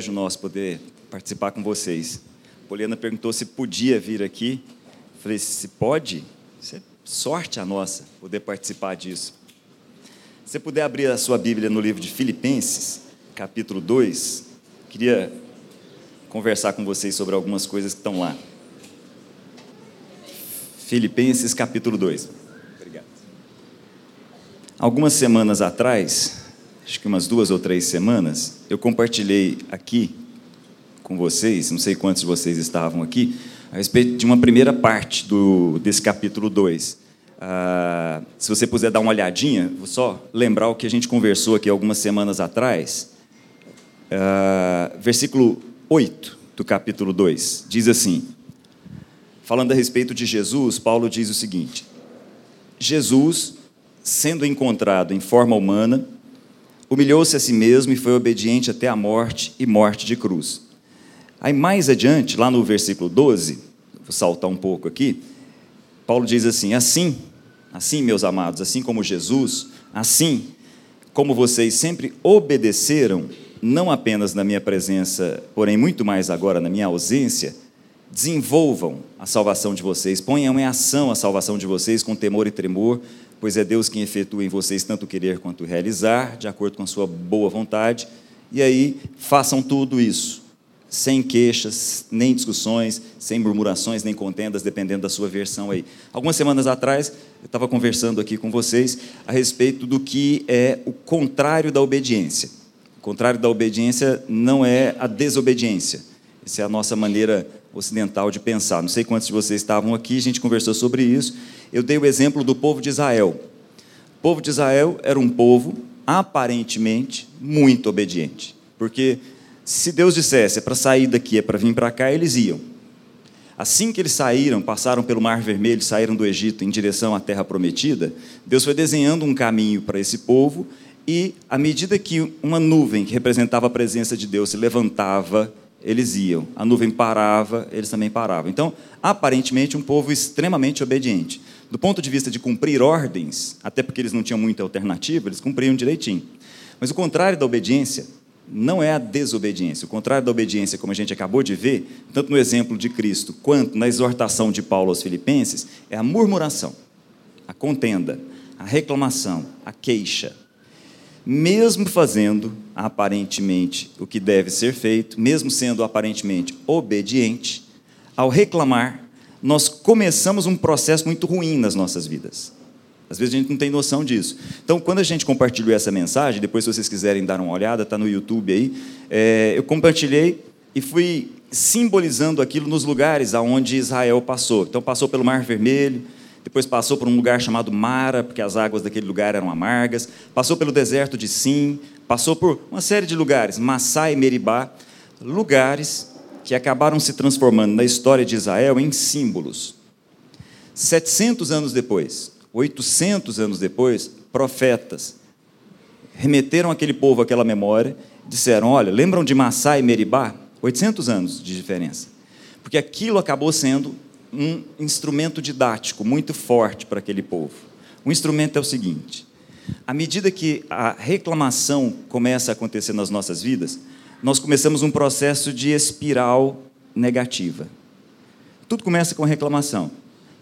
privilégio nosso poder participar com vocês. Poliana perguntou se podia vir aqui. falei, se pode, isso é sorte a nossa, poder participar disso. Se você puder abrir a sua Bíblia no livro de Filipenses, capítulo 2, queria conversar com vocês sobre algumas coisas que estão lá. Filipenses, capítulo 2. Obrigado. Algumas semanas atrás, acho que umas duas ou três semanas, eu compartilhei aqui com vocês, não sei quantos de vocês estavam aqui, a respeito de uma primeira parte do, desse capítulo 2. Ah, se você puder dar uma olhadinha, vou só lembrar o que a gente conversou aqui algumas semanas atrás. Ah, versículo 8 do capítulo 2 diz assim: falando a respeito de Jesus, Paulo diz o seguinte: Jesus, sendo encontrado em forma humana, humilhou-se a si mesmo e foi obediente até a morte e morte de cruz. Aí mais adiante, lá no versículo 12, vou saltar um pouco aqui, Paulo diz assim: Assim, assim, meus amados, assim como Jesus, assim como vocês sempre obedeceram, não apenas na minha presença, porém muito mais agora na minha ausência, desenvolvam a salvação de vocês, ponham em ação a salvação de vocês com temor e tremor, pois é Deus quem efetua em vocês tanto querer quanto realizar, de acordo com a sua boa vontade. E aí, façam tudo isso, sem queixas, nem discussões, sem murmurações, nem contendas, dependendo da sua versão aí. Algumas semanas atrás, eu estava conversando aqui com vocês a respeito do que é o contrário da obediência. O contrário da obediência não é a desobediência. Essa é a nossa maneira ocidental de pensar. Não sei quantos de vocês estavam aqui, a gente conversou sobre isso. Eu dei o exemplo do povo de Israel. O povo de Israel era um povo aparentemente muito obediente, porque se Deus dissesse é para sair daqui, é para vir para cá, eles iam. Assim que eles saíram, passaram pelo Mar Vermelho, saíram do Egito em direção à Terra Prometida, Deus foi desenhando um caminho para esse povo e, à medida que uma nuvem que representava a presença de Deus se levantava eles iam. A nuvem parava, eles também paravam. Então, aparentemente, um povo extremamente obediente. Do ponto de vista de cumprir ordens, até porque eles não tinham muita alternativa, eles cumpriam direitinho. Mas o contrário da obediência não é a desobediência. O contrário da obediência, como a gente acabou de ver, tanto no exemplo de Cristo quanto na exortação de Paulo aos Filipenses, é a murmuração, a contenda, a reclamação, a queixa, mesmo fazendo aparentemente o que deve ser feito, mesmo sendo aparentemente obediente, ao reclamar, nós começamos um processo muito ruim nas nossas vidas. Às vezes a gente não tem noção disso. Então, quando a gente compartilhou essa mensagem, depois, se vocês quiserem dar uma olhada, está no YouTube aí, é, eu compartilhei e fui simbolizando aquilo nos lugares aonde Israel passou. Então, passou pelo Mar Vermelho, depois passou por um lugar chamado Mara, porque as águas daquele lugar eram amargas, passou pelo deserto de Sim, passou por uma série de lugares, Massá e Meribá, lugares que acabaram se transformando na história de Israel em símbolos. 700 anos depois, 800 anos depois, profetas remeteram aquele povo àquela memória, disseram: Olha, lembram de Massá e Meribá? 800 anos de diferença. Porque aquilo acabou sendo um instrumento didático muito forte para aquele povo. O instrumento é o seguinte: à medida que a reclamação começa a acontecer nas nossas vidas, nós começamos um processo de espiral negativa. Tudo começa com reclamação.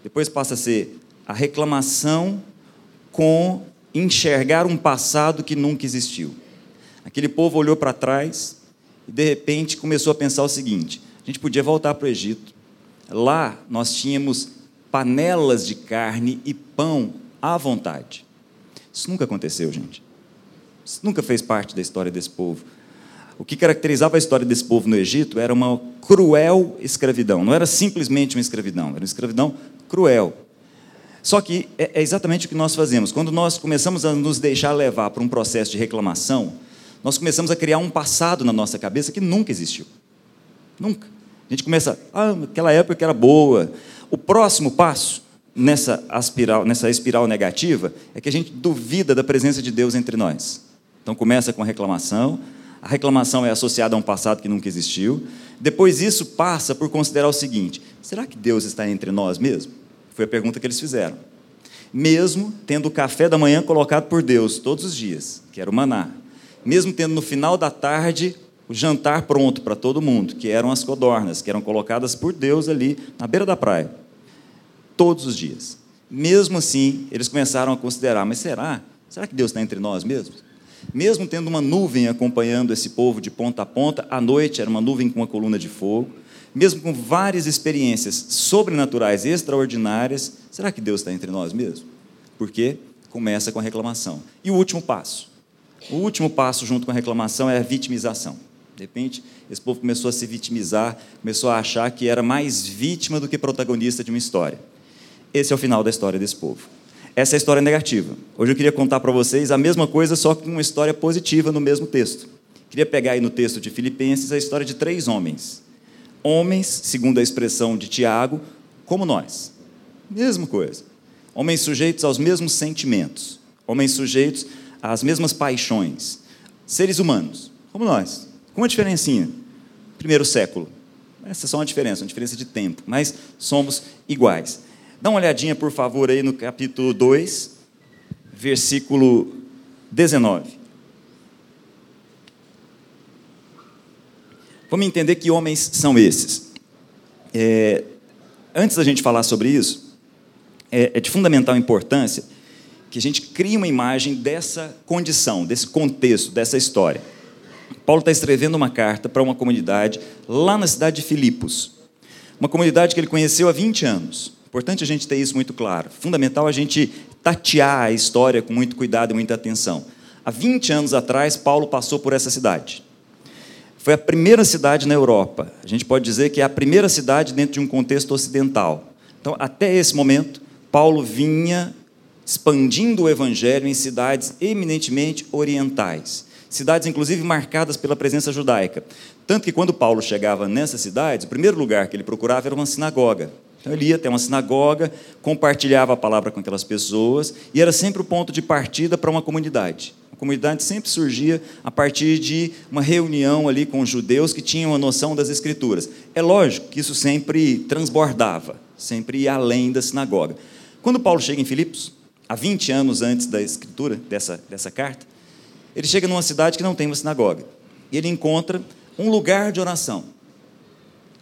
Depois passa a ser a reclamação com enxergar um passado que nunca existiu. Aquele povo olhou para trás e, de repente, começou a pensar o seguinte: a gente podia voltar para o Egito, Lá nós tínhamos panelas de carne e pão à vontade. Isso nunca aconteceu, gente. Isso nunca fez parte da história desse povo. O que caracterizava a história desse povo no Egito era uma cruel escravidão. Não era simplesmente uma escravidão, era uma escravidão cruel. Só que é, é exatamente o que nós fazemos. Quando nós começamos a nos deixar levar para um processo de reclamação, nós começamos a criar um passado na nossa cabeça que nunca existiu. Nunca. A gente começa, ah, aquela época era boa. O próximo passo nessa espiral, nessa espiral negativa é que a gente duvida da presença de Deus entre nós. Então começa com a reclamação, a reclamação é associada a um passado que nunca existiu. Depois isso passa por considerar o seguinte: será que Deus está entre nós mesmo? Foi a pergunta que eles fizeram. Mesmo tendo o café da manhã colocado por Deus todos os dias, que era o maná, mesmo tendo no final da tarde o jantar pronto para todo mundo, que eram as codornas, que eram colocadas por Deus ali na beira da praia, todos os dias. Mesmo assim, eles começaram a considerar: mas será? Será que Deus está entre nós mesmos? Mesmo tendo uma nuvem acompanhando esse povo de ponta a ponta, à noite era uma nuvem com uma coluna de fogo, mesmo com várias experiências sobrenaturais extraordinárias, será que Deus está entre nós mesmo? Porque começa com a reclamação. E o último passo? O último passo junto com a reclamação é a vitimização. De repente, esse povo começou a se vitimizar, começou a achar que era mais vítima do que protagonista de uma história. Esse é o final da história desse povo. Essa é a história negativa. Hoje eu queria contar para vocês a mesma coisa, só com uma história positiva no mesmo texto. Queria pegar aí no texto de Filipenses a história de três homens. Homens, segundo a expressão de Tiago, como nós. Mesma coisa. Homens sujeitos aos mesmos sentimentos. Homens sujeitos às mesmas paixões. Seres humanos, como nós. Uma diferencinha. Primeiro século. Essa é só uma diferença, uma diferença de tempo. Mas somos iguais. Dá uma olhadinha, por favor, aí no capítulo 2, versículo 19. Vamos entender que homens são esses. É, antes da gente falar sobre isso, é, é de fundamental importância que a gente crie uma imagem dessa condição, desse contexto, dessa história. Paulo está escrevendo uma carta para uma comunidade lá na cidade de Filipos, uma comunidade que ele conheceu há 20 anos. Importante a gente ter isso muito claro. Fundamental a gente tatear a história com muito cuidado e muita atenção. Há 20 anos atrás, Paulo passou por essa cidade. Foi a primeira cidade na Europa. A gente pode dizer que é a primeira cidade dentro de um contexto ocidental. Então, até esse momento, Paulo vinha expandindo o evangelho em cidades eminentemente orientais. Cidades, inclusive, marcadas pela presença judaica. Tanto que, quando Paulo chegava nessas cidades, o primeiro lugar que ele procurava era uma sinagoga. Então ele ia até uma sinagoga, compartilhava a palavra com aquelas pessoas e era sempre o ponto de partida para uma comunidade. A comunidade sempre surgia a partir de uma reunião ali com os judeus que tinham a noção das escrituras. É lógico que isso sempre transbordava, sempre ia além da sinagoga. Quando Paulo chega em Filipos, há 20 anos antes da escritura dessa, dessa carta, ele chega numa cidade que não tem uma sinagoga. E ele encontra um lugar de oração.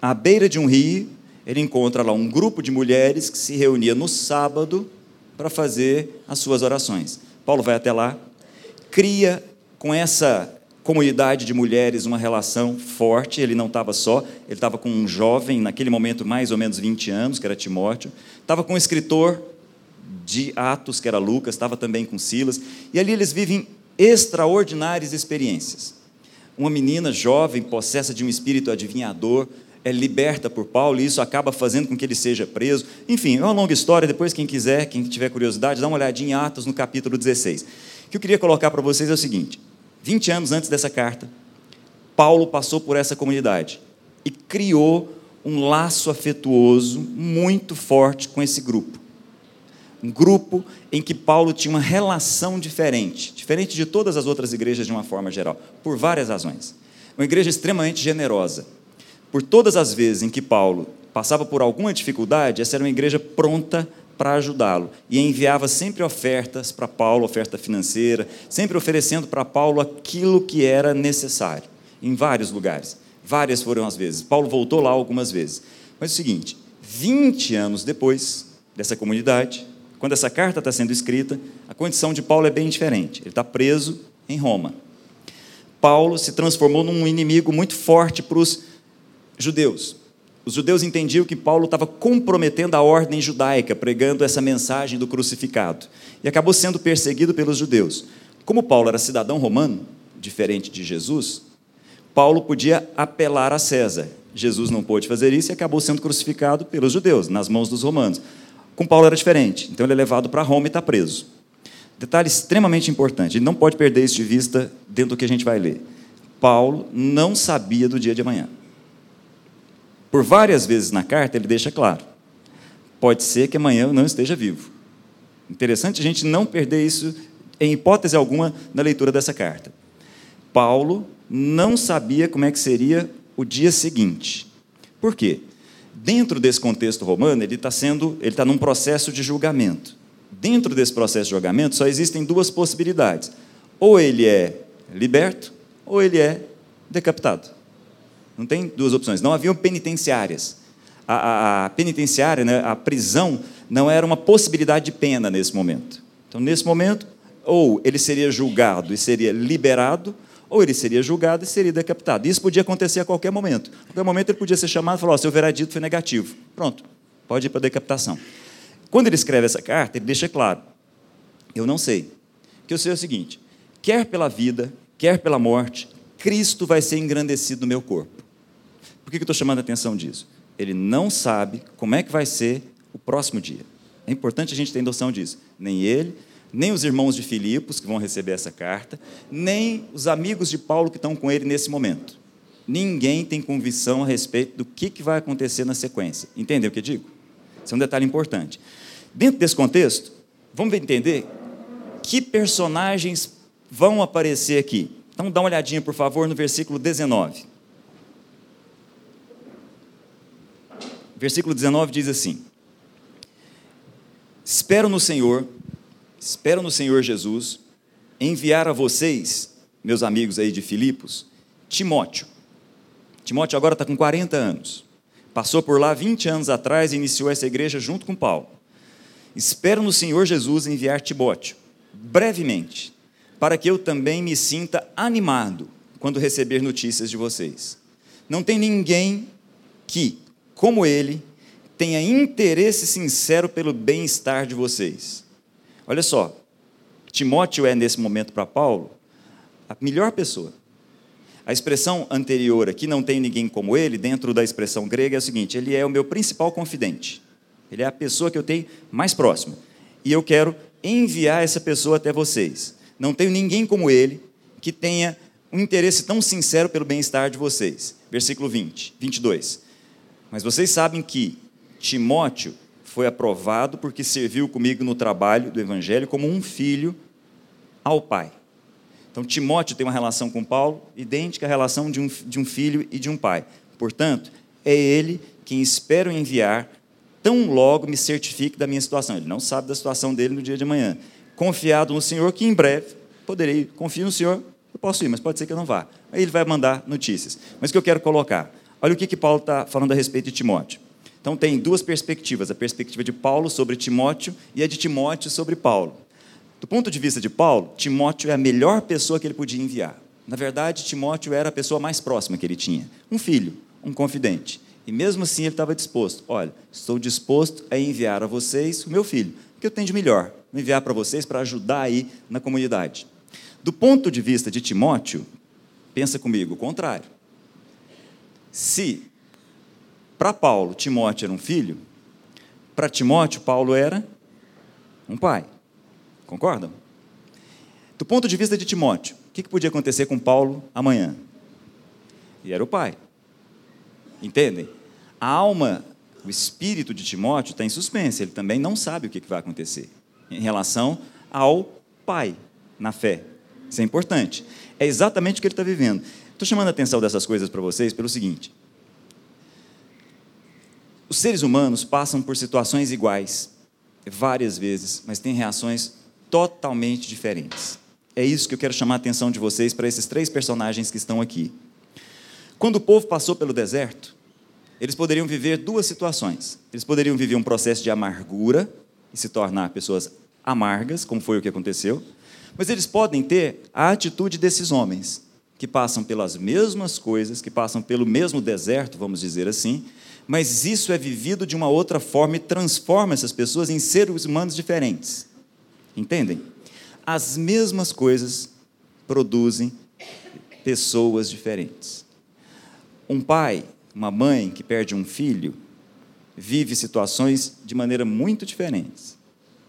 À beira de um rio, ele encontra lá um grupo de mulheres que se reunia no sábado para fazer as suas orações. Paulo vai até lá, cria com essa comunidade de mulheres uma relação forte. Ele não estava só, ele estava com um jovem, naquele momento mais ou menos 20 anos, que era Timóteo, estava com um escritor de Atos, que era Lucas, estava também com Silas, e ali eles vivem extraordinárias experiências. Uma menina jovem, possessa de um espírito adivinhador, é liberta por Paulo e isso acaba fazendo com que ele seja preso. Enfim, é uma longa história. Depois, quem quiser, quem tiver curiosidade, dá uma olhadinha em Atos no capítulo 16. O que eu queria colocar para vocês é o seguinte: 20 anos antes dessa carta, Paulo passou por essa comunidade e criou um laço afetuoso muito forte com esse grupo. Um grupo em que Paulo tinha uma relação diferente, diferente de todas as outras igrejas de uma forma geral, por várias razões. Uma igreja extremamente generosa, por todas as vezes em que Paulo passava por alguma dificuldade, essa era uma igreja pronta para ajudá-lo e enviava sempre ofertas para Paulo, oferta financeira, sempre oferecendo para Paulo aquilo que era necessário, em vários lugares. Várias foram as vezes. Paulo voltou lá algumas vezes. Mas é o seguinte: 20 anos depois dessa comunidade, quando essa carta está sendo escrita, a condição de Paulo é bem diferente. Ele está preso em Roma. Paulo se transformou num inimigo muito forte para os judeus. Os judeus entendiam que Paulo estava comprometendo a ordem judaica, pregando essa mensagem do crucificado, e acabou sendo perseguido pelos judeus. Como Paulo era cidadão romano, diferente de Jesus, Paulo podia apelar a César. Jesus não pôde fazer isso e acabou sendo crucificado pelos judeus, nas mãos dos romanos. Com Paulo era diferente, então ele é levado para Roma e está preso. Detalhe extremamente importante, ele não pode perder isso de vista dentro do que a gente vai ler. Paulo não sabia do dia de amanhã. Por várias vezes na carta ele deixa claro: pode ser que amanhã eu não esteja vivo. Interessante a gente não perder isso em hipótese alguma na leitura dessa carta. Paulo não sabia como é que seria o dia seguinte. Por quê? Dentro desse contexto romano, ele está sendo, ele está num processo de julgamento. Dentro desse processo de julgamento, só existem duas possibilidades: ou ele é liberto, ou ele é decapitado. Não tem duas opções. Não haviam penitenciárias. A, a, a penitenciária, né, a prisão, não era uma possibilidade de pena nesse momento. Então, nesse momento, ou ele seria julgado e seria liberado, ou ele seria julgado e seria decapitado. Isso podia acontecer a qualquer momento. A qualquer momento ele podia ser chamado e falar: oh, seu veredito foi negativo. Pronto, pode ir para a decapitação. Quando ele escreve essa carta, ele deixa claro: eu não sei. Que eu sei é o seguinte: quer pela vida, quer pela morte, Cristo vai ser engrandecido no meu corpo. Por que eu estou chamando a atenção disso? Ele não sabe como é que vai ser o próximo dia. É importante a gente ter noção disso. Nem ele, nem os irmãos de Filipos, que vão receber essa carta, nem os amigos de Paulo que estão com ele nesse momento. Ninguém tem convicção a respeito do que, vai acontecer na sequência. Entendeu o que eu digo? Esse é um detalhe importante. Dentro desse contexto, vamos entender que personagens vão aparecer aqui. Então, dá uma olhadinha, por favor, no versículo 19. Versículo 19 diz assim: Espero no Senhor espero no Senhor Jesus enviar a vocês, meus amigos aí de Filipos, Timóteo. Timóteo agora está com 40 anos. Passou por lá 20 anos atrás e iniciou essa igreja junto com Paulo. Espero no Senhor Jesus enviar Timóteo, brevemente, para que eu também me sinta animado quando receber notícias de vocês. Não tem ninguém que, como ele, tenha interesse sincero pelo bem-estar de vocês. Olha só, Timóteo é, nesse momento para Paulo, a melhor pessoa. A expressão anterior aqui, não tem ninguém como ele, dentro da expressão grega, é o seguinte: ele é o meu principal confidente. Ele é a pessoa que eu tenho mais próximo. E eu quero enviar essa pessoa até vocês. Não tenho ninguém como ele que tenha um interesse tão sincero pelo bem-estar de vocês. Versículo 20, 22. Mas vocês sabem que Timóteo foi aprovado porque serviu comigo no trabalho do Evangelho como um filho ao Pai. Então, Timóteo tem uma relação com Paulo idêntica à relação de um, de um filho e de um pai. Portanto, é ele quem espero enviar, tão logo me certifique da minha situação. Ele não sabe da situação dele no dia de amanhã. Confiado no Senhor, que em breve poderei, confio no Senhor, eu posso ir, mas pode ser que eu não vá. Aí ele vai mandar notícias. Mas o que eu quero colocar? Olha o que, que Paulo está falando a respeito de Timóteo. Então, tem duas perspectivas: a perspectiva de Paulo sobre Timóteo e a de Timóteo sobre Paulo. Do ponto de vista de Paulo, Timóteo é a melhor pessoa que ele podia enviar. Na verdade, Timóteo era a pessoa mais próxima que ele tinha um filho, um confidente. E mesmo assim, ele estava disposto: olha, estou disposto a enviar a vocês o meu filho, o que eu tenho de melhor, vou enviar para vocês para ajudar aí na comunidade. Do ponto de vista de Timóteo, pensa comigo, o contrário. Se para Paulo, Timóteo era um filho. Para Timóteo, Paulo era um pai. Concordam? Do ponto de vista de Timóteo, o que podia acontecer com Paulo amanhã? E era o pai. Entendem? A alma, o espírito de Timóteo está em suspense. Ele também não sabe o que vai acontecer em relação ao pai na fé. Isso é importante. É exatamente o que ele está vivendo. Estou chamando a atenção dessas coisas para vocês pelo seguinte: os seres humanos passam por situações iguais várias vezes, mas têm reações totalmente diferentes. É isso que eu quero chamar a atenção de vocês para esses três personagens que estão aqui. Quando o povo passou pelo deserto, eles poderiam viver duas situações. Eles poderiam viver um processo de amargura e se tornar pessoas amargas, como foi o que aconteceu, mas eles podem ter a atitude desses homens, que passam pelas mesmas coisas, que passam pelo mesmo deserto, vamos dizer assim, mas isso é vivido de uma outra forma e transforma essas pessoas em seres humanos diferentes. Entendem? As mesmas coisas produzem pessoas diferentes. Um pai, uma mãe que perde um filho, vive situações de maneira muito diferentes,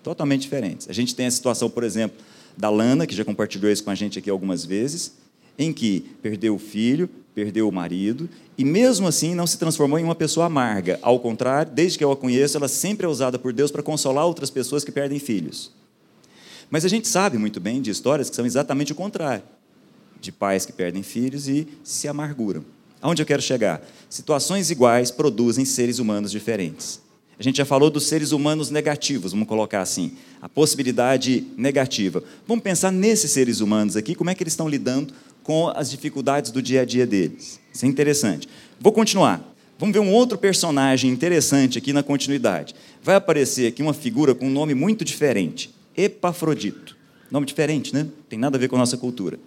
totalmente diferentes. A gente tem a situação, por exemplo, da Lana, que já compartilhou isso com a gente aqui algumas vezes, em que perdeu o filho, perdeu o marido, e mesmo assim não se transformou em uma pessoa amarga. Ao contrário, desde que eu a conheço, ela sempre é usada por Deus para consolar outras pessoas que perdem filhos. Mas a gente sabe muito bem de histórias que são exatamente o contrário de pais que perdem filhos e se amarguram. Aonde eu quero chegar? Situações iguais produzem seres humanos diferentes. A gente já falou dos seres humanos negativos, vamos colocar assim, a possibilidade negativa. Vamos pensar nesses seres humanos aqui, como é que eles estão lidando com as dificuldades do dia a dia deles. Isso é interessante. Vou continuar. Vamos ver um outro personagem interessante aqui na continuidade. Vai aparecer aqui uma figura com um nome muito diferente: Epafrodito. Nome diferente, né? Tem nada a ver com a nossa cultura.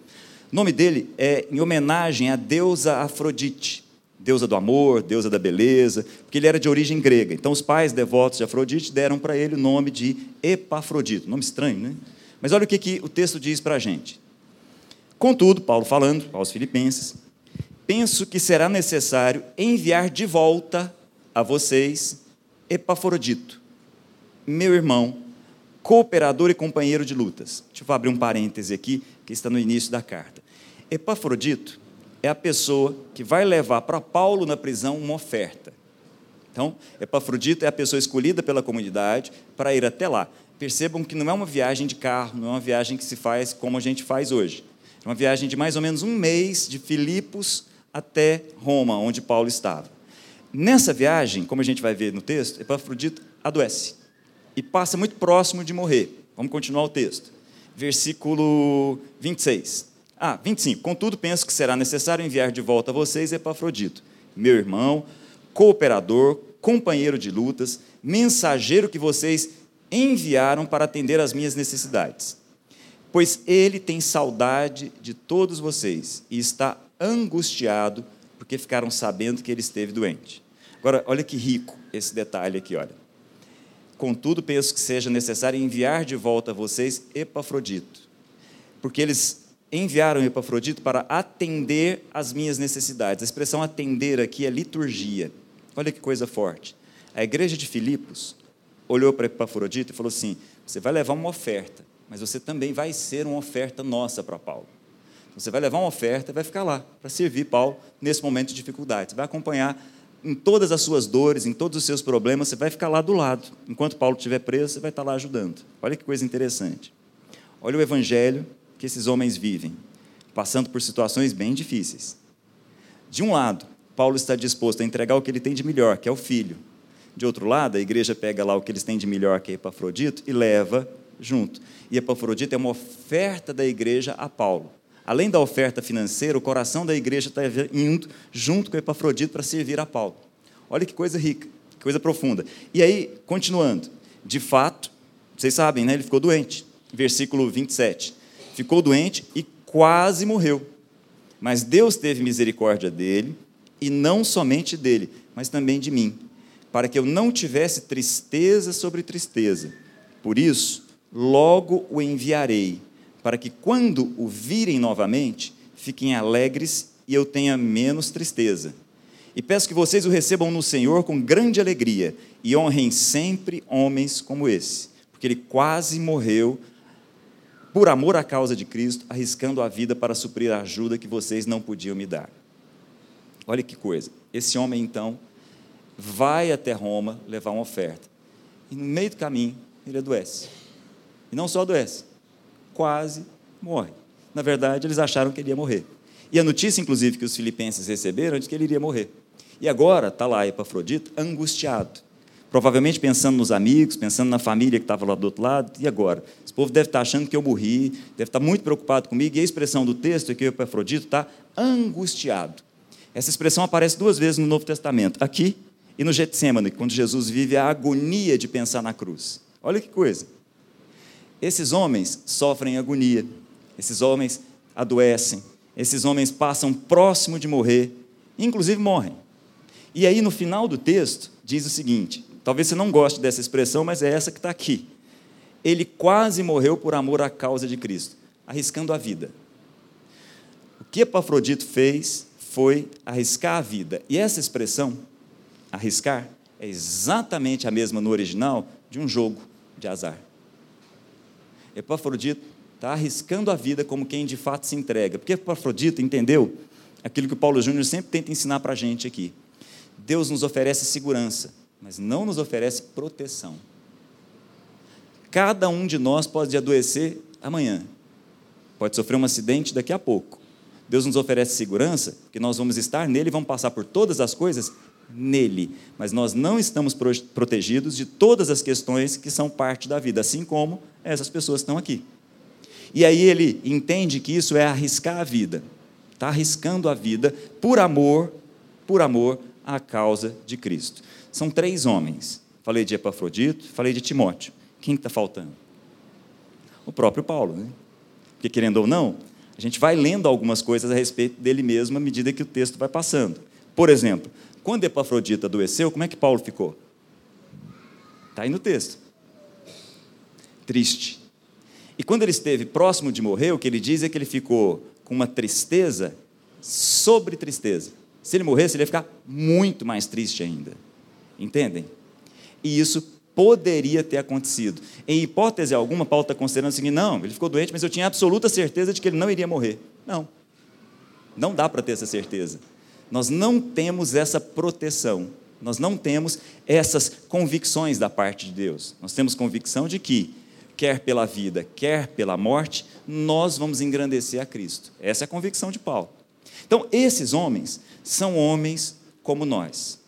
O nome dele é em homenagem à deusa Afrodite, deusa do amor, deusa da beleza, porque ele era de origem grega. Então, os pais devotos de Afrodite deram para ele o nome de Epafrodito. Nome estranho, né? Mas olha o que, que o texto diz para a gente. Contudo, Paulo falando aos Filipenses, penso que será necessário enviar de volta a vocês Epafrodito, meu irmão, cooperador e companheiro de lutas. Deixa eu abrir um parêntese aqui, que está no início da carta. Epafrodito é a pessoa que vai levar para Paulo na prisão uma oferta. Então, Epafrodito é a pessoa escolhida pela comunidade para ir até lá. Percebam que não é uma viagem de carro, não é uma viagem que se faz como a gente faz hoje. Uma viagem de mais ou menos um mês de Filipos até Roma, onde Paulo estava. Nessa viagem, como a gente vai ver no texto, Epafrodito adoece e passa muito próximo de morrer. Vamos continuar o texto. Versículo 26. Ah, 25. Contudo, penso que será necessário enviar de volta a vocês Epafrodito, meu irmão, cooperador, companheiro de lutas, mensageiro que vocês enviaram para atender às minhas necessidades. Pois ele tem saudade de todos vocês e está angustiado porque ficaram sabendo que ele esteve doente. Agora, olha que rico esse detalhe aqui, olha. Contudo, penso que seja necessário enviar de volta a vocês Epafrodito, porque eles enviaram Epafrodito para atender às minhas necessidades. A expressão atender aqui é liturgia. Olha que coisa forte. A igreja de Filipos olhou para Epafrodito e falou assim: Você vai levar uma oferta, mas você também vai ser uma oferta nossa para Paulo. Você vai levar uma oferta e vai ficar lá para servir Paulo nesse momento de dificuldade. Você vai acompanhar em todas as suas dores, em todos os seus problemas, você vai ficar lá do lado. Enquanto Paulo estiver preso, você vai estar lá ajudando. Olha que coisa interessante. Olha o evangelho que esses homens vivem, passando por situações bem difíceis. De um lado, Paulo está disposto a entregar o que ele tem de melhor, que é o filho. De outro lado, a igreja pega lá o que eles têm de melhor, que é Epafrodito, e leva junto. E Epafrodito é uma oferta da igreja a Paulo. Além da oferta financeira, o coração da igreja está indo junto com Epafrodito para servir a Paulo. Olha que coisa rica, que coisa profunda. E aí, continuando, de fato, vocês sabem, né, ele ficou doente. Versículo 27 ficou doente e quase morreu. Mas Deus teve misericórdia dele, e não somente dele, mas também de mim, para que eu não tivesse tristeza sobre tristeza. Por isso, logo o enviarei, para que quando o virem novamente, fiquem alegres e eu tenha menos tristeza. E peço que vocês o recebam no Senhor com grande alegria e honrem sempre homens como esse, porque ele quase morreu por amor à causa de Cristo, arriscando a vida para suprir a ajuda que vocês não podiam me dar. Olha que coisa. Esse homem, então, vai até Roma levar uma oferta. E no meio do caminho, ele adoece. E não só adoece, quase morre. Na verdade, eles acharam que ele ia morrer. E a notícia, inclusive, que os filipenses receberam é de que ele iria morrer. E agora está lá Epafrodito angustiado provavelmente pensando nos amigos, pensando na família que estava lá do outro lado, e agora? Esse povo deve estar achando que eu morri, deve estar muito preocupado comigo, e a expressão do texto é que o Epafrodito está angustiado. Essa expressão aparece duas vezes no Novo Testamento, aqui e no Getsemane, quando Jesus vive a agonia de pensar na cruz. Olha que coisa. Esses homens sofrem agonia, esses homens adoecem, esses homens passam próximo de morrer, inclusive morrem. E aí, no final do texto, diz o seguinte: Talvez você não goste dessa expressão, mas é essa que está aqui. Ele quase morreu por amor à causa de Cristo, arriscando a vida. O que Epafrodito fez foi arriscar a vida. E essa expressão, arriscar, é exatamente a mesma no original de um jogo de azar. Epafrodito está arriscando a vida como quem de fato se entrega. Porque Epafrodito entendeu aquilo que o Paulo Júnior sempre tenta ensinar para a gente aqui. Deus nos oferece segurança mas não nos oferece proteção. Cada um de nós pode adoecer amanhã, pode sofrer um acidente daqui a pouco. Deus nos oferece segurança, que nós vamos estar nele vamos passar por todas as coisas nele, mas nós não estamos protegidos de todas as questões que são parte da vida, assim como essas pessoas estão aqui. E aí ele entende que isso é arriscar a vida. está arriscando a vida por amor, por amor à causa de Cristo. São três homens. Falei de Epafrodito, falei de Timóteo. Quem está faltando? O próprio Paulo, né? Porque, querendo ou não, a gente vai lendo algumas coisas a respeito dele mesmo à medida que o texto vai passando. Por exemplo, quando Epafrodita adoeceu, como é que Paulo ficou? Está aí no texto. Triste. E quando ele esteve próximo de morrer, o que ele diz é que ele ficou com uma tristeza sobre tristeza. Se ele morresse, ele ia ficar muito mais triste ainda. Entendem? E isso poderia ter acontecido. Em hipótese alguma, Paulo está considerando seguinte: não, ele ficou doente, mas eu tinha absoluta certeza de que ele não iria morrer. Não. Não dá para ter essa certeza. Nós não temos essa proteção. Nós não temos essas convicções da parte de Deus. Nós temos convicção de que, quer pela vida, quer pela morte, nós vamos engrandecer a Cristo. Essa é a convicção de Paulo. Então, esses homens são homens como nós,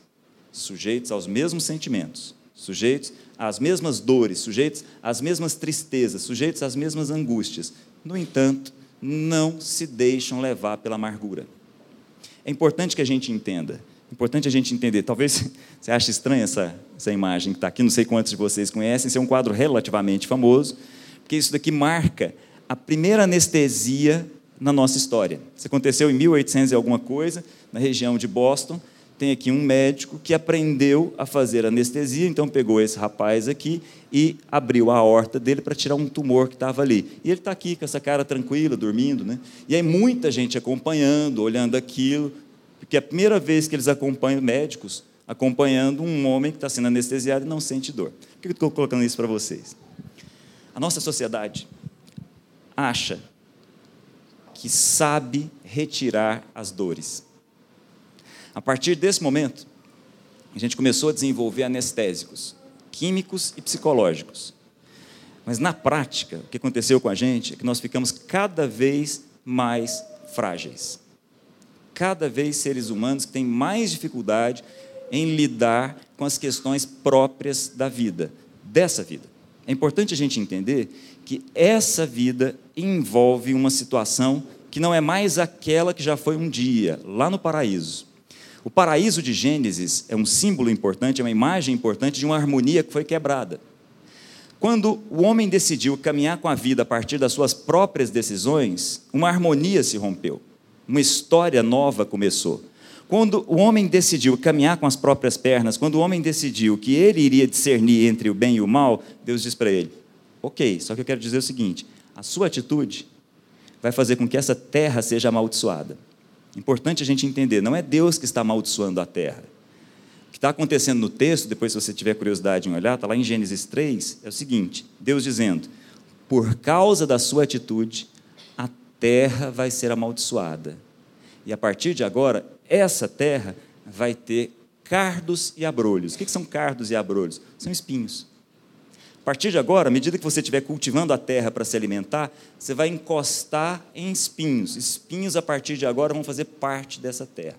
sujeitos aos mesmos sentimentos, sujeitos às mesmas dores, sujeitos às mesmas tristezas, sujeitos às mesmas angústias. No entanto, não se deixam levar pela amargura. É importante que a gente entenda. É importante a gente entender. Talvez você ache estranha essa, essa imagem que está aqui, não sei quantos de vocês conhecem, esse é um quadro relativamente famoso, porque isso daqui marca a primeira anestesia na nossa história. Isso aconteceu em 1800 e alguma coisa, na região de Boston, tem aqui um médico que aprendeu a fazer anestesia, então pegou esse rapaz aqui e abriu a horta dele para tirar um tumor que estava ali. E ele está aqui com essa cara tranquila, dormindo, né? E aí muita gente acompanhando, olhando aquilo, porque é a primeira vez que eles acompanham médicos acompanhando um homem que está sendo anestesiado e não sente dor. Por que eu estou colocando isso para vocês? A nossa sociedade acha que sabe retirar as dores. A partir desse momento, a gente começou a desenvolver anestésicos, químicos e psicológicos. Mas na prática, o que aconteceu com a gente é que nós ficamos cada vez mais frágeis. Cada vez seres humanos que têm mais dificuldade em lidar com as questões próprias da vida, dessa vida. É importante a gente entender que essa vida envolve uma situação que não é mais aquela que já foi um dia, lá no paraíso. O paraíso de Gênesis é um símbolo importante, é uma imagem importante de uma harmonia que foi quebrada. Quando o homem decidiu caminhar com a vida a partir das suas próprias decisões, uma harmonia se rompeu, uma história nova começou. Quando o homem decidiu caminhar com as próprias pernas, quando o homem decidiu que ele iria discernir entre o bem e o mal, Deus diz para ele: Ok, só que eu quero dizer o seguinte: a sua atitude vai fazer com que essa terra seja amaldiçoada. Importante a gente entender, não é Deus que está amaldiçoando a terra. O que está acontecendo no texto, depois se você tiver curiosidade em olhar, está lá em Gênesis 3, é o seguinte: Deus dizendo, por causa da sua atitude, a terra vai ser amaldiçoada. E a partir de agora, essa terra vai ter cardos e abrolhos. O que são cardos e abrolhos? São espinhos. A partir de agora, à medida que você estiver cultivando a terra para se alimentar, você vai encostar em espinhos. Espinhos, a partir de agora, vão fazer parte dessa terra.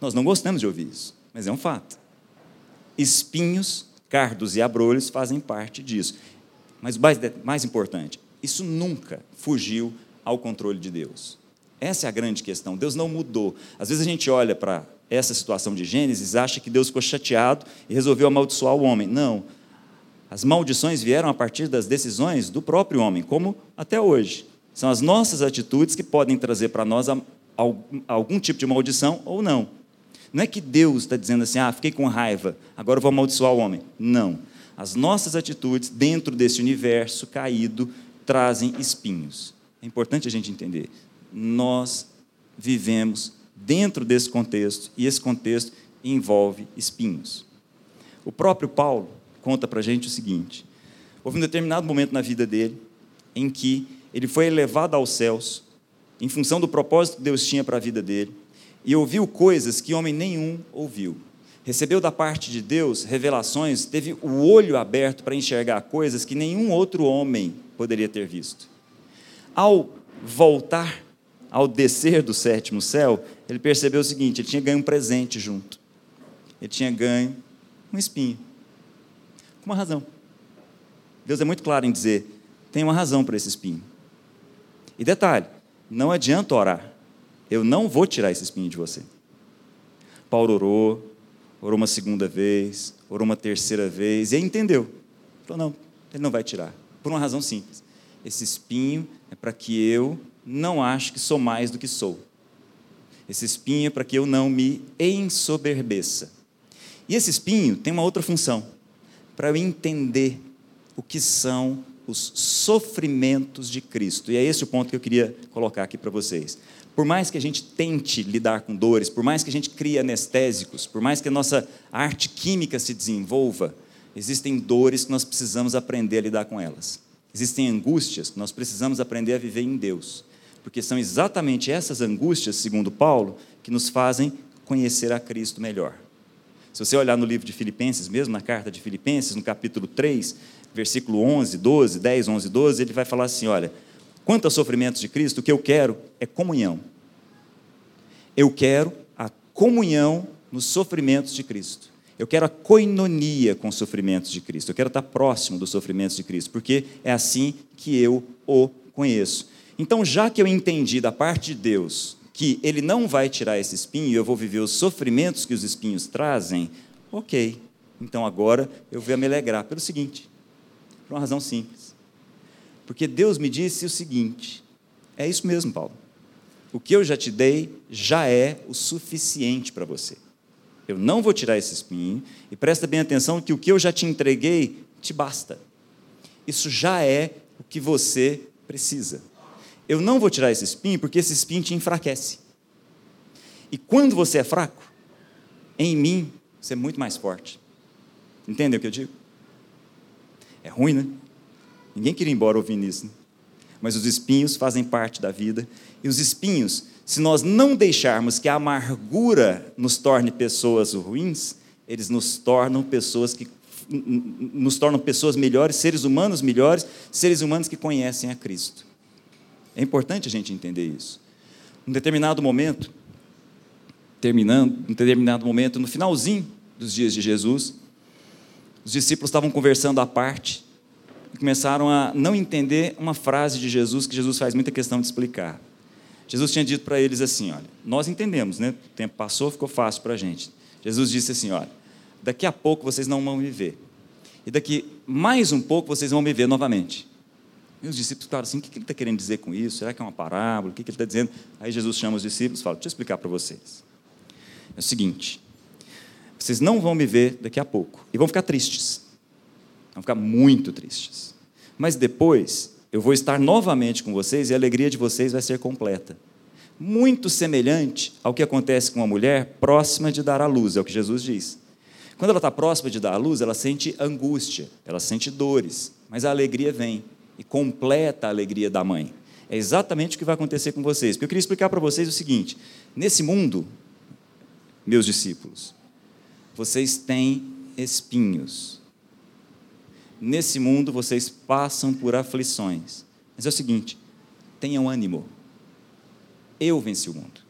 Nós não gostamos de ouvir isso, mas é um fato. Espinhos, cardos e abrolhos fazem parte disso. Mas mais, mais importante, isso nunca fugiu ao controle de Deus. Essa é a grande questão. Deus não mudou. Às vezes a gente olha para essa situação de Gênesis, acha que Deus ficou chateado e resolveu amaldiçoar o homem. Não. As maldições vieram a partir das decisões do próprio homem, como até hoje. São as nossas atitudes que podem trazer para nós algum tipo de maldição ou não. Não é que Deus está dizendo assim, ah, fiquei com raiva, agora vou amaldiçoar o homem. Não. As nossas atitudes dentro desse universo caído trazem espinhos. É importante a gente entender. Nós vivemos dentro desse contexto e esse contexto envolve espinhos. O próprio Paulo, conta para a gente o seguinte: houve um determinado momento na vida dele em que ele foi elevado aos céus, em função do propósito que Deus tinha para a vida dele, e ouviu coisas que homem nenhum ouviu. Recebeu da parte de Deus revelações, teve o olho aberto para enxergar coisas que nenhum outro homem poderia ter visto. Ao voltar, ao descer do sétimo céu, ele percebeu o seguinte: ele tinha ganho um presente junto. Ele tinha ganho um espinho. Com uma razão. Deus é muito claro em dizer: tem uma razão para esse espinho. E detalhe: não adianta orar, eu não vou tirar esse espinho de você. Paulo orou, orou uma segunda vez, orou uma terceira vez, e aí entendeu. Falou: não, ele não vai tirar. Por uma razão simples. Esse espinho é para que eu não ache que sou mais do que sou. Esse espinho é para que eu não me ensoberbeça. E esse espinho tem uma outra função, para eu entender o que são os sofrimentos de Cristo. E é esse o ponto que eu queria colocar aqui para vocês. Por mais que a gente tente lidar com dores, por mais que a gente crie anestésicos, por mais que a nossa arte química se desenvolva, existem dores que nós precisamos aprender a lidar com elas. Existem angústias que nós precisamos aprender a viver em Deus. Porque são exatamente essas angústias, segundo Paulo, que nos fazem conhecer a Cristo melhor. Se você olhar no livro de Filipenses, mesmo na carta de Filipenses, no capítulo 3, versículo 11, 12, 10, 11, 12, ele vai falar assim: olha, quanto aos sofrimentos de Cristo, o que eu quero é comunhão. Eu quero a comunhão nos sofrimentos de Cristo. Eu quero a coinonia com os sofrimentos de Cristo. Eu quero estar próximo dos sofrimentos de Cristo, porque é assim que eu o conheço. Então, já que eu entendi da parte de Deus que Ele não vai tirar esse espinho e eu vou viver os sofrimentos que os espinhos trazem, ok. Então agora eu vou me alegrar pelo seguinte: por uma razão simples. Porque Deus me disse o seguinte: é isso mesmo, Paulo. O que eu já te dei já é o suficiente para você. Eu não vou tirar esse espinho, e presta bem atenção que o que eu já te entreguei te basta. Isso já é o que você precisa. Eu não vou tirar esse espinho porque esse espinho te enfraquece. E quando você é fraco, em mim, você é muito mais forte. Entendeu o que eu digo? É ruim, né? Ninguém queria ir embora ouvindo isso. Né? Mas os espinhos fazem parte da vida. E os espinhos, se nós não deixarmos que a amargura nos torne pessoas ruins, eles nos tornam pessoas que nos tornam pessoas melhores, seres humanos melhores, seres humanos que conhecem a Cristo. É importante a gente entender isso. Em determinado momento, terminando, em determinado momento, no finalzinho dos dias de Jesus, os discípulos estavam conversando à parte e começaram a não entender uma frase de Jesus que Jesus faz muita questão de explicar. Jesus tinha dito para eles assim: olha, nós entendemos, né? O tempo passou, ficou fácil para a gente. Jesus disse assim: olha, daqui a pouco vocês não vão me ver. E daqui mais um pouco vocês vão me ver novamente. E os discípulos falaram assim: o que ele está querendo dizer com isso? Será que é uma parábola? O que ele está dizendo? Aí Jesus chama os discípulos e fala: deixa eu explicar para vocês. É o seguinte: vocês não vão me ver daqui a pouco. E vão ficar tristes. Vão ficar muito tristes. Mas depois, eu vou estar novamente com vocês e a alegria de vocês vai ser completa. Muito semelhante ao que acontece com uma mulher próxima de dar à luz, é o que Jesus diz. Quando ela está próxima de dar à luz, ela sente angústia, ela sente dores, mas a alegria vem e completa a alegria da mãe. É exatamente o que vai acontecer com vocês. Porque eu queria explicar para vocês o seguinte: nesse mundo, meus discípulos, vocês têm espinhos. Nesse mundo vocês passam por aflições. Mas é o seguinte: tenham ânimo. Eu venci o mundo.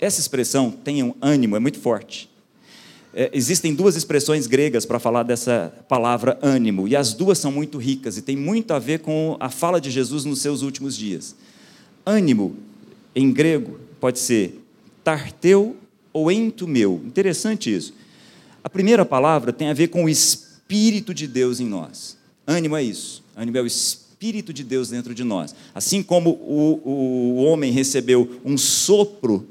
Essa expressão, tenham ânimo, é muito forte. É, existem duas expressões gregas para falar dessa palavra ânimo, e as duas são muito ricas e tem muito a ver com a fala de Jesus nos seus últimos dias. Ânimo, em grego, pode ser tarteu ou entumeu. Interessante isso. A primeira palavra tem a ver com o Espírito de Deus em nós. Ânimo é isso. Ânimo é o Espírito de Deus dentro de nós. Assim como o, o homem recebeu um sopro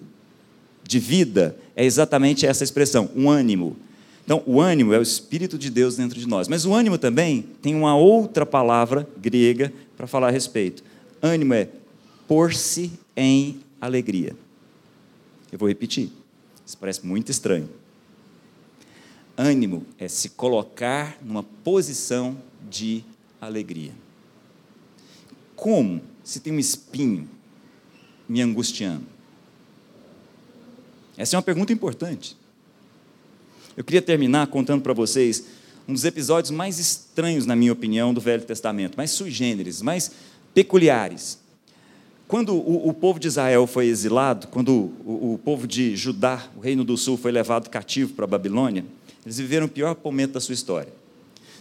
de vida, é exatamente essa expressão, um ânimo. Então, o ânimo é o Espírito de Deus dentro de nós. Mas o ânimo também tem uma outra palavra grega para falar a respeito. Ânimo é pôr-se em alegria. Eu vou repetir. Isso parece muito estranho. Ânimo é se colocar numa posição de alegria. Como se tem um espinho me angustiando? Essa é uma pergunta importante. Eu queria terminar contando para vocês um dos episódios mais estranhos, na minha opinião, do Velho Testamento, mais sui generis, mais peculiares. Quando o, o, povo de Israel foi exilado, quando o, o, povo de Judá, o reino do sul, foi levado cativo para a Babilônia, eles viveram o pior momento da sua história.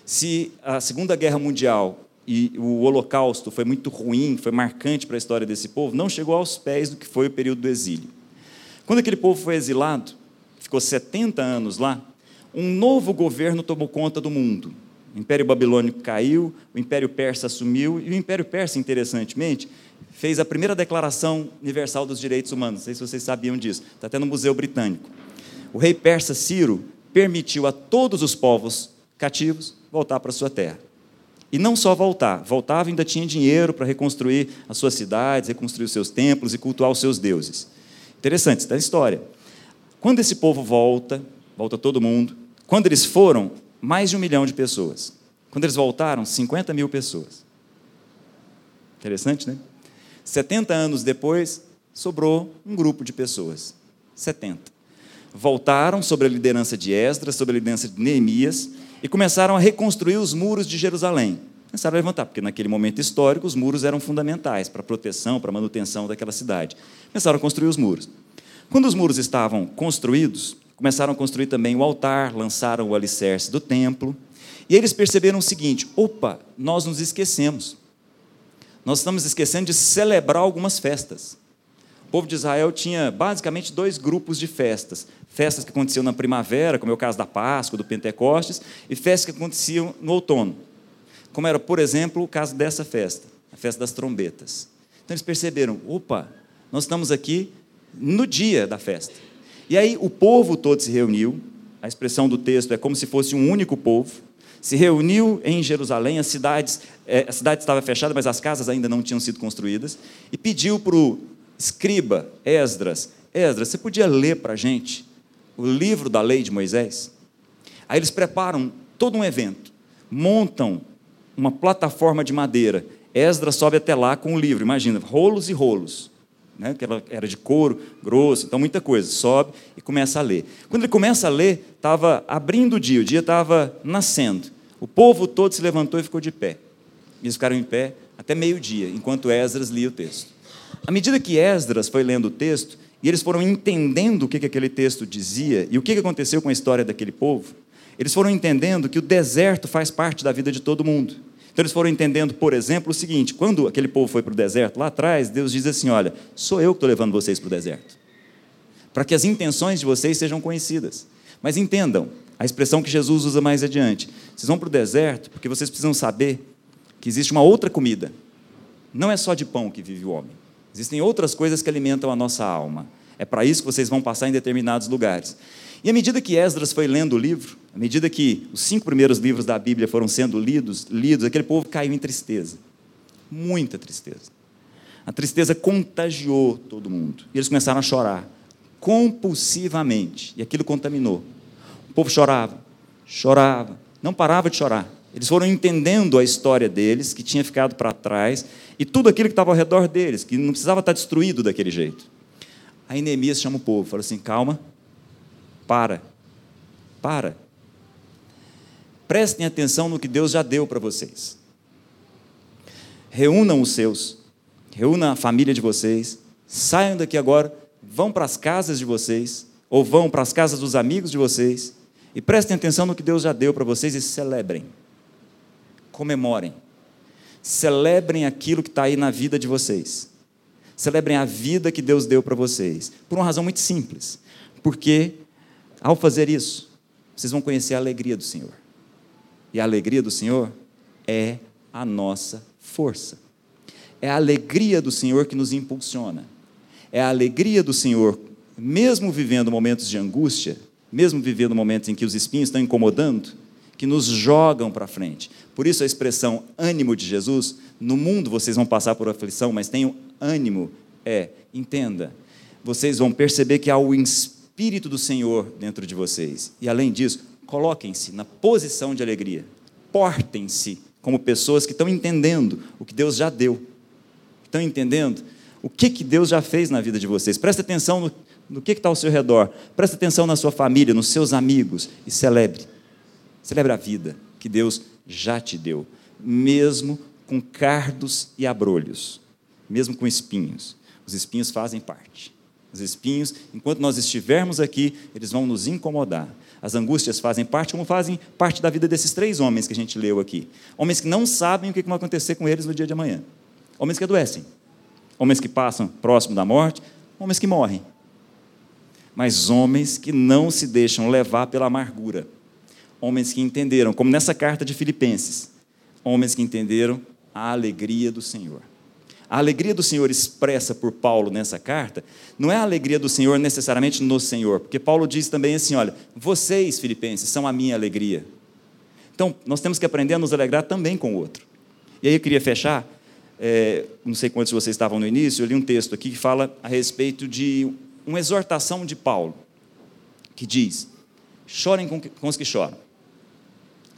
Se a Segunda Guerra Mundial e o holocausto foi muito ruim, foi marcante para a história desse povo, não chegou aos pés do que foi o período do exílio. Quando aquele povo foi exilado, ficou 70 anos lá, um novo governo tomou conta do mundo. O Império Babilônico caiu, o Império Persa assumiu, e o Império Persa, interessantemente, fez a primeira Declaração Universal dos Direitos Humanos. Não sei se vocês sabiam disso, está até no Museu Britânico. O rei persa Ciro permitiu a todos os povos cativos voltar para sua terra. E não só voltar, voltava e ainda tinha dinheiro para reconstruir as suas cidades, reconstruir os seus templos e cultuar os seus deuses. Interessante, isso é a história. Quando esse povo volta, volta todo mundo, quando eles foram, mais de um milhão de pessoas. Quando eles voltaram, 50 mil pessoas. Interessante, né? 70 anos depois, sobrou um grupo de pessoas. 70. Voltaram sob a liderança de Esdras, sob a liderança de Neemias, e começaram a reconstruir os muros de Jerusalém. Começaram a levantar, porque naquele momento histórico os muros eram fundamentais para a proteção, para a manutenção daquela cidade. Começaram a construir os muros. Quando os muros estavam construídos, começaram a construir também o altar, lançaram o alicerce do templo, e eles perceberam o seguinte: opa, nós nos esquecemos. Nós estamos esquecendo de celebrar algumas festas. O povo de Israel tinha basicamente dois grupos de festas: festas que aconteciam na primavera, como é o caso da Páscoa, do Pentecostes, e festas que aconteciam no outono, como era, por exemplo, o caso dessa festa, a festa das trombetas. Então eles perceberam: opa, nós estamos aqui no dia da festa. E aí o povo todo se reuniu, a expressão do texto é como se fosse um único povo, se reuniu em Jerusalém, as cidades, é, a cidade estava fechada, mas as casas ainda não tinham sido construídas, e pediu para o escriba Esdras: Esdras, você podia ler para a gente o livro da lei de Moisés? Aí eles preparam todo um evento, montam uma plataforma de madeira. Esdras sobe até lá com o livro, imagina, rolos e rolos. Né, que era de couro grosso, então muita coisa. Sobe e começa a ler. Quando ele começa a ler, estava abrindo o dia, o dia estava nascendo. O povo todo se levantou e ficou de pé. Eles ficaram em pé até meio-dia, enquanto Esdras lia o texto. À medida que Esdras foi lendo o texto, e eles foram entendendo o que, que aquele texto dizia e o que, que aconteceu com a história daquele povo, eles foram entendendo que o deserto faz parte da vida de todo mundo. Então eles foram entendendo, por exemplo, o seguinte: quando aquele povo foi para o deserto, lá atrás, Deus diz assim: Olha, sou eu que estou levando vocês para o deserto, para que as intenções de vocês sejam conhecidas. Mas entendam, a expressão que Jesus usa mais adiante: vocês vão para o deserto porque vocês precisam saber que existe uma outra comida. Não é só de pão que vive o homem, existem outras coisas que alimentam a nossa alma. É para isso que vocês vão passar em determinados lugares. E à medida que Esdras foi lendo o livro, à medida que os cinco primeiros livros da Bíblia foram sendo lidos, lidos, aquele povo caiu em tristeza. Muita tristeza. A tristeza contagiou todo mundo. E eles começaram a chorar compulsivamente. E aquilo contaminou. O povo chorava, chorava, não parava de chorar. Eles foram entendendo a história deles, que tinha ficado para trás, e tudo aquilo que estava ao redor deles, que não precisava estar destruído daquele jeito. Aí Neemias chama o povo, fala assim: calma, para. Para. Prestem atenção no que Deus já deu para vocês. Reúnam os seus, reúnam a família de vocês, saiam daqui agora, vão para as casas de vocês, ou vão para as casas dos amigos de vocês, e prestem atenção no que Deus já deu para vocês e celebrem. Comemorem. Celebrem aquilo que está aí na vida de vocês. Celebrem a vida que Deus deu para vocês. Por uma razão muito simples. Porque ao fazer isso, vocês vão conhecer a alegria do Senhor. E a alegria do Senhor é a nossa força. É a alegria do Senhor que nos impulsiona. É a alegria do Senhor, mesmo vivendo momentos de angústia, mesmo vivendo momentos em que os espinhos estão incomodando, que nos jogam para frente. Por isso a expressão ânimo de Jesus, no mundo vocês vão passar por aflição, mas tenham ânimo, é, entenda, vocês vão perceber que há o Espírito Espírito do Senhor dentro de vocês. E além disso, coloquem-se na posição de alegria. Portem-se como pessoas que estão entendendo o que Deus já deu. Estão entendendo o que, que Deus já fez na vida de vocês. Preste atenção no, no que está ao seu redor. Preste atenção na sua família, nos seus amigos e celebre. Celebre a vida que Deus já te deu, mesmo com cardos e abrolhos, mesmo com espinhos. Os espinhos fazem parte. Os espinhos, enquanto nós estivermos aqui, eles vão nos incomodar. As angústias fazem parte, como fazem parte da vida desses três homens que a gente leu aqui. Homens que não sabem o que vai acontecer com eles no dia de amanhã. Homens que adoecem. Homens que passam próximo da morte. Homens que morrem. Mas homens que não se deixam levar pela amargura. Homens que entenderam, como nessa carta de Filipenses, homens que entenderam a alegria do Senhor. A alegria do Senhor expressa por Paulo nessa carta não é a alegria do Senhor necessariamente no Senhor, porque Paulo diz também assim: olha, vocês, filipenses, são a minha alegria. Então, nós temos que aprender a nos alegrar também com o outro. E aí eu queria fechar, é, não sei quantos de vocês estavam no início, eu li um texto aqui que fala a respeito de uma exortação de Paulo, que diz: chorem com, com os que choram.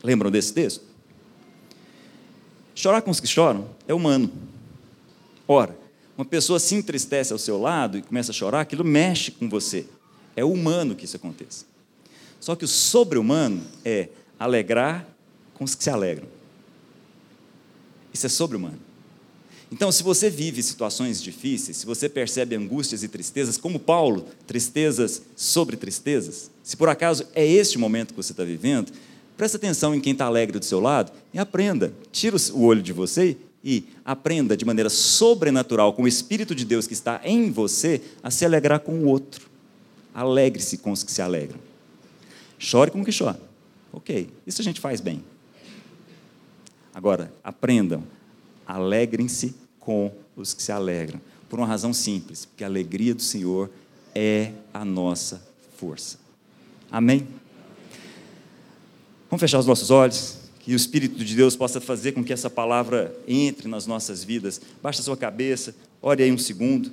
Lembram desse texto? Chorar com os que choram é humano. Ora, uma pessoa se entristece ao seu lado e começa a chorar, aquilo mexe com você. É humano que isso aconteça. Só que o sobre-humano é alegrar com os que se alegram. Isso é sobre-humano. Então, se você vive situações difíceis, se você percebe angústias e tristezas, como Paulo, tristezas sobre tristezas, se por acaso é este momento que você está vivendo, preste atenção em quem está alegre do seu lado e aprenda. Tira o olho de você e aprenda de maneira sobrenatural, com o Espírito de Deus que está em você, a se alegrar com o outro. Alegre-se com os que se alegram. Chore com o que chora. Ok, isso a gente faz bem. Agora, aprendam, alegrem-se com os que se alegram, por uma razão simples, porque a alegria do Senhor é a nossa força. Amém? Vamos fechar os nossos olhos? Que o Espírito de Deus possa fazer com que essa palavra entre nas nossas vidas. Baixa sua cabeça, ore aí um segundo.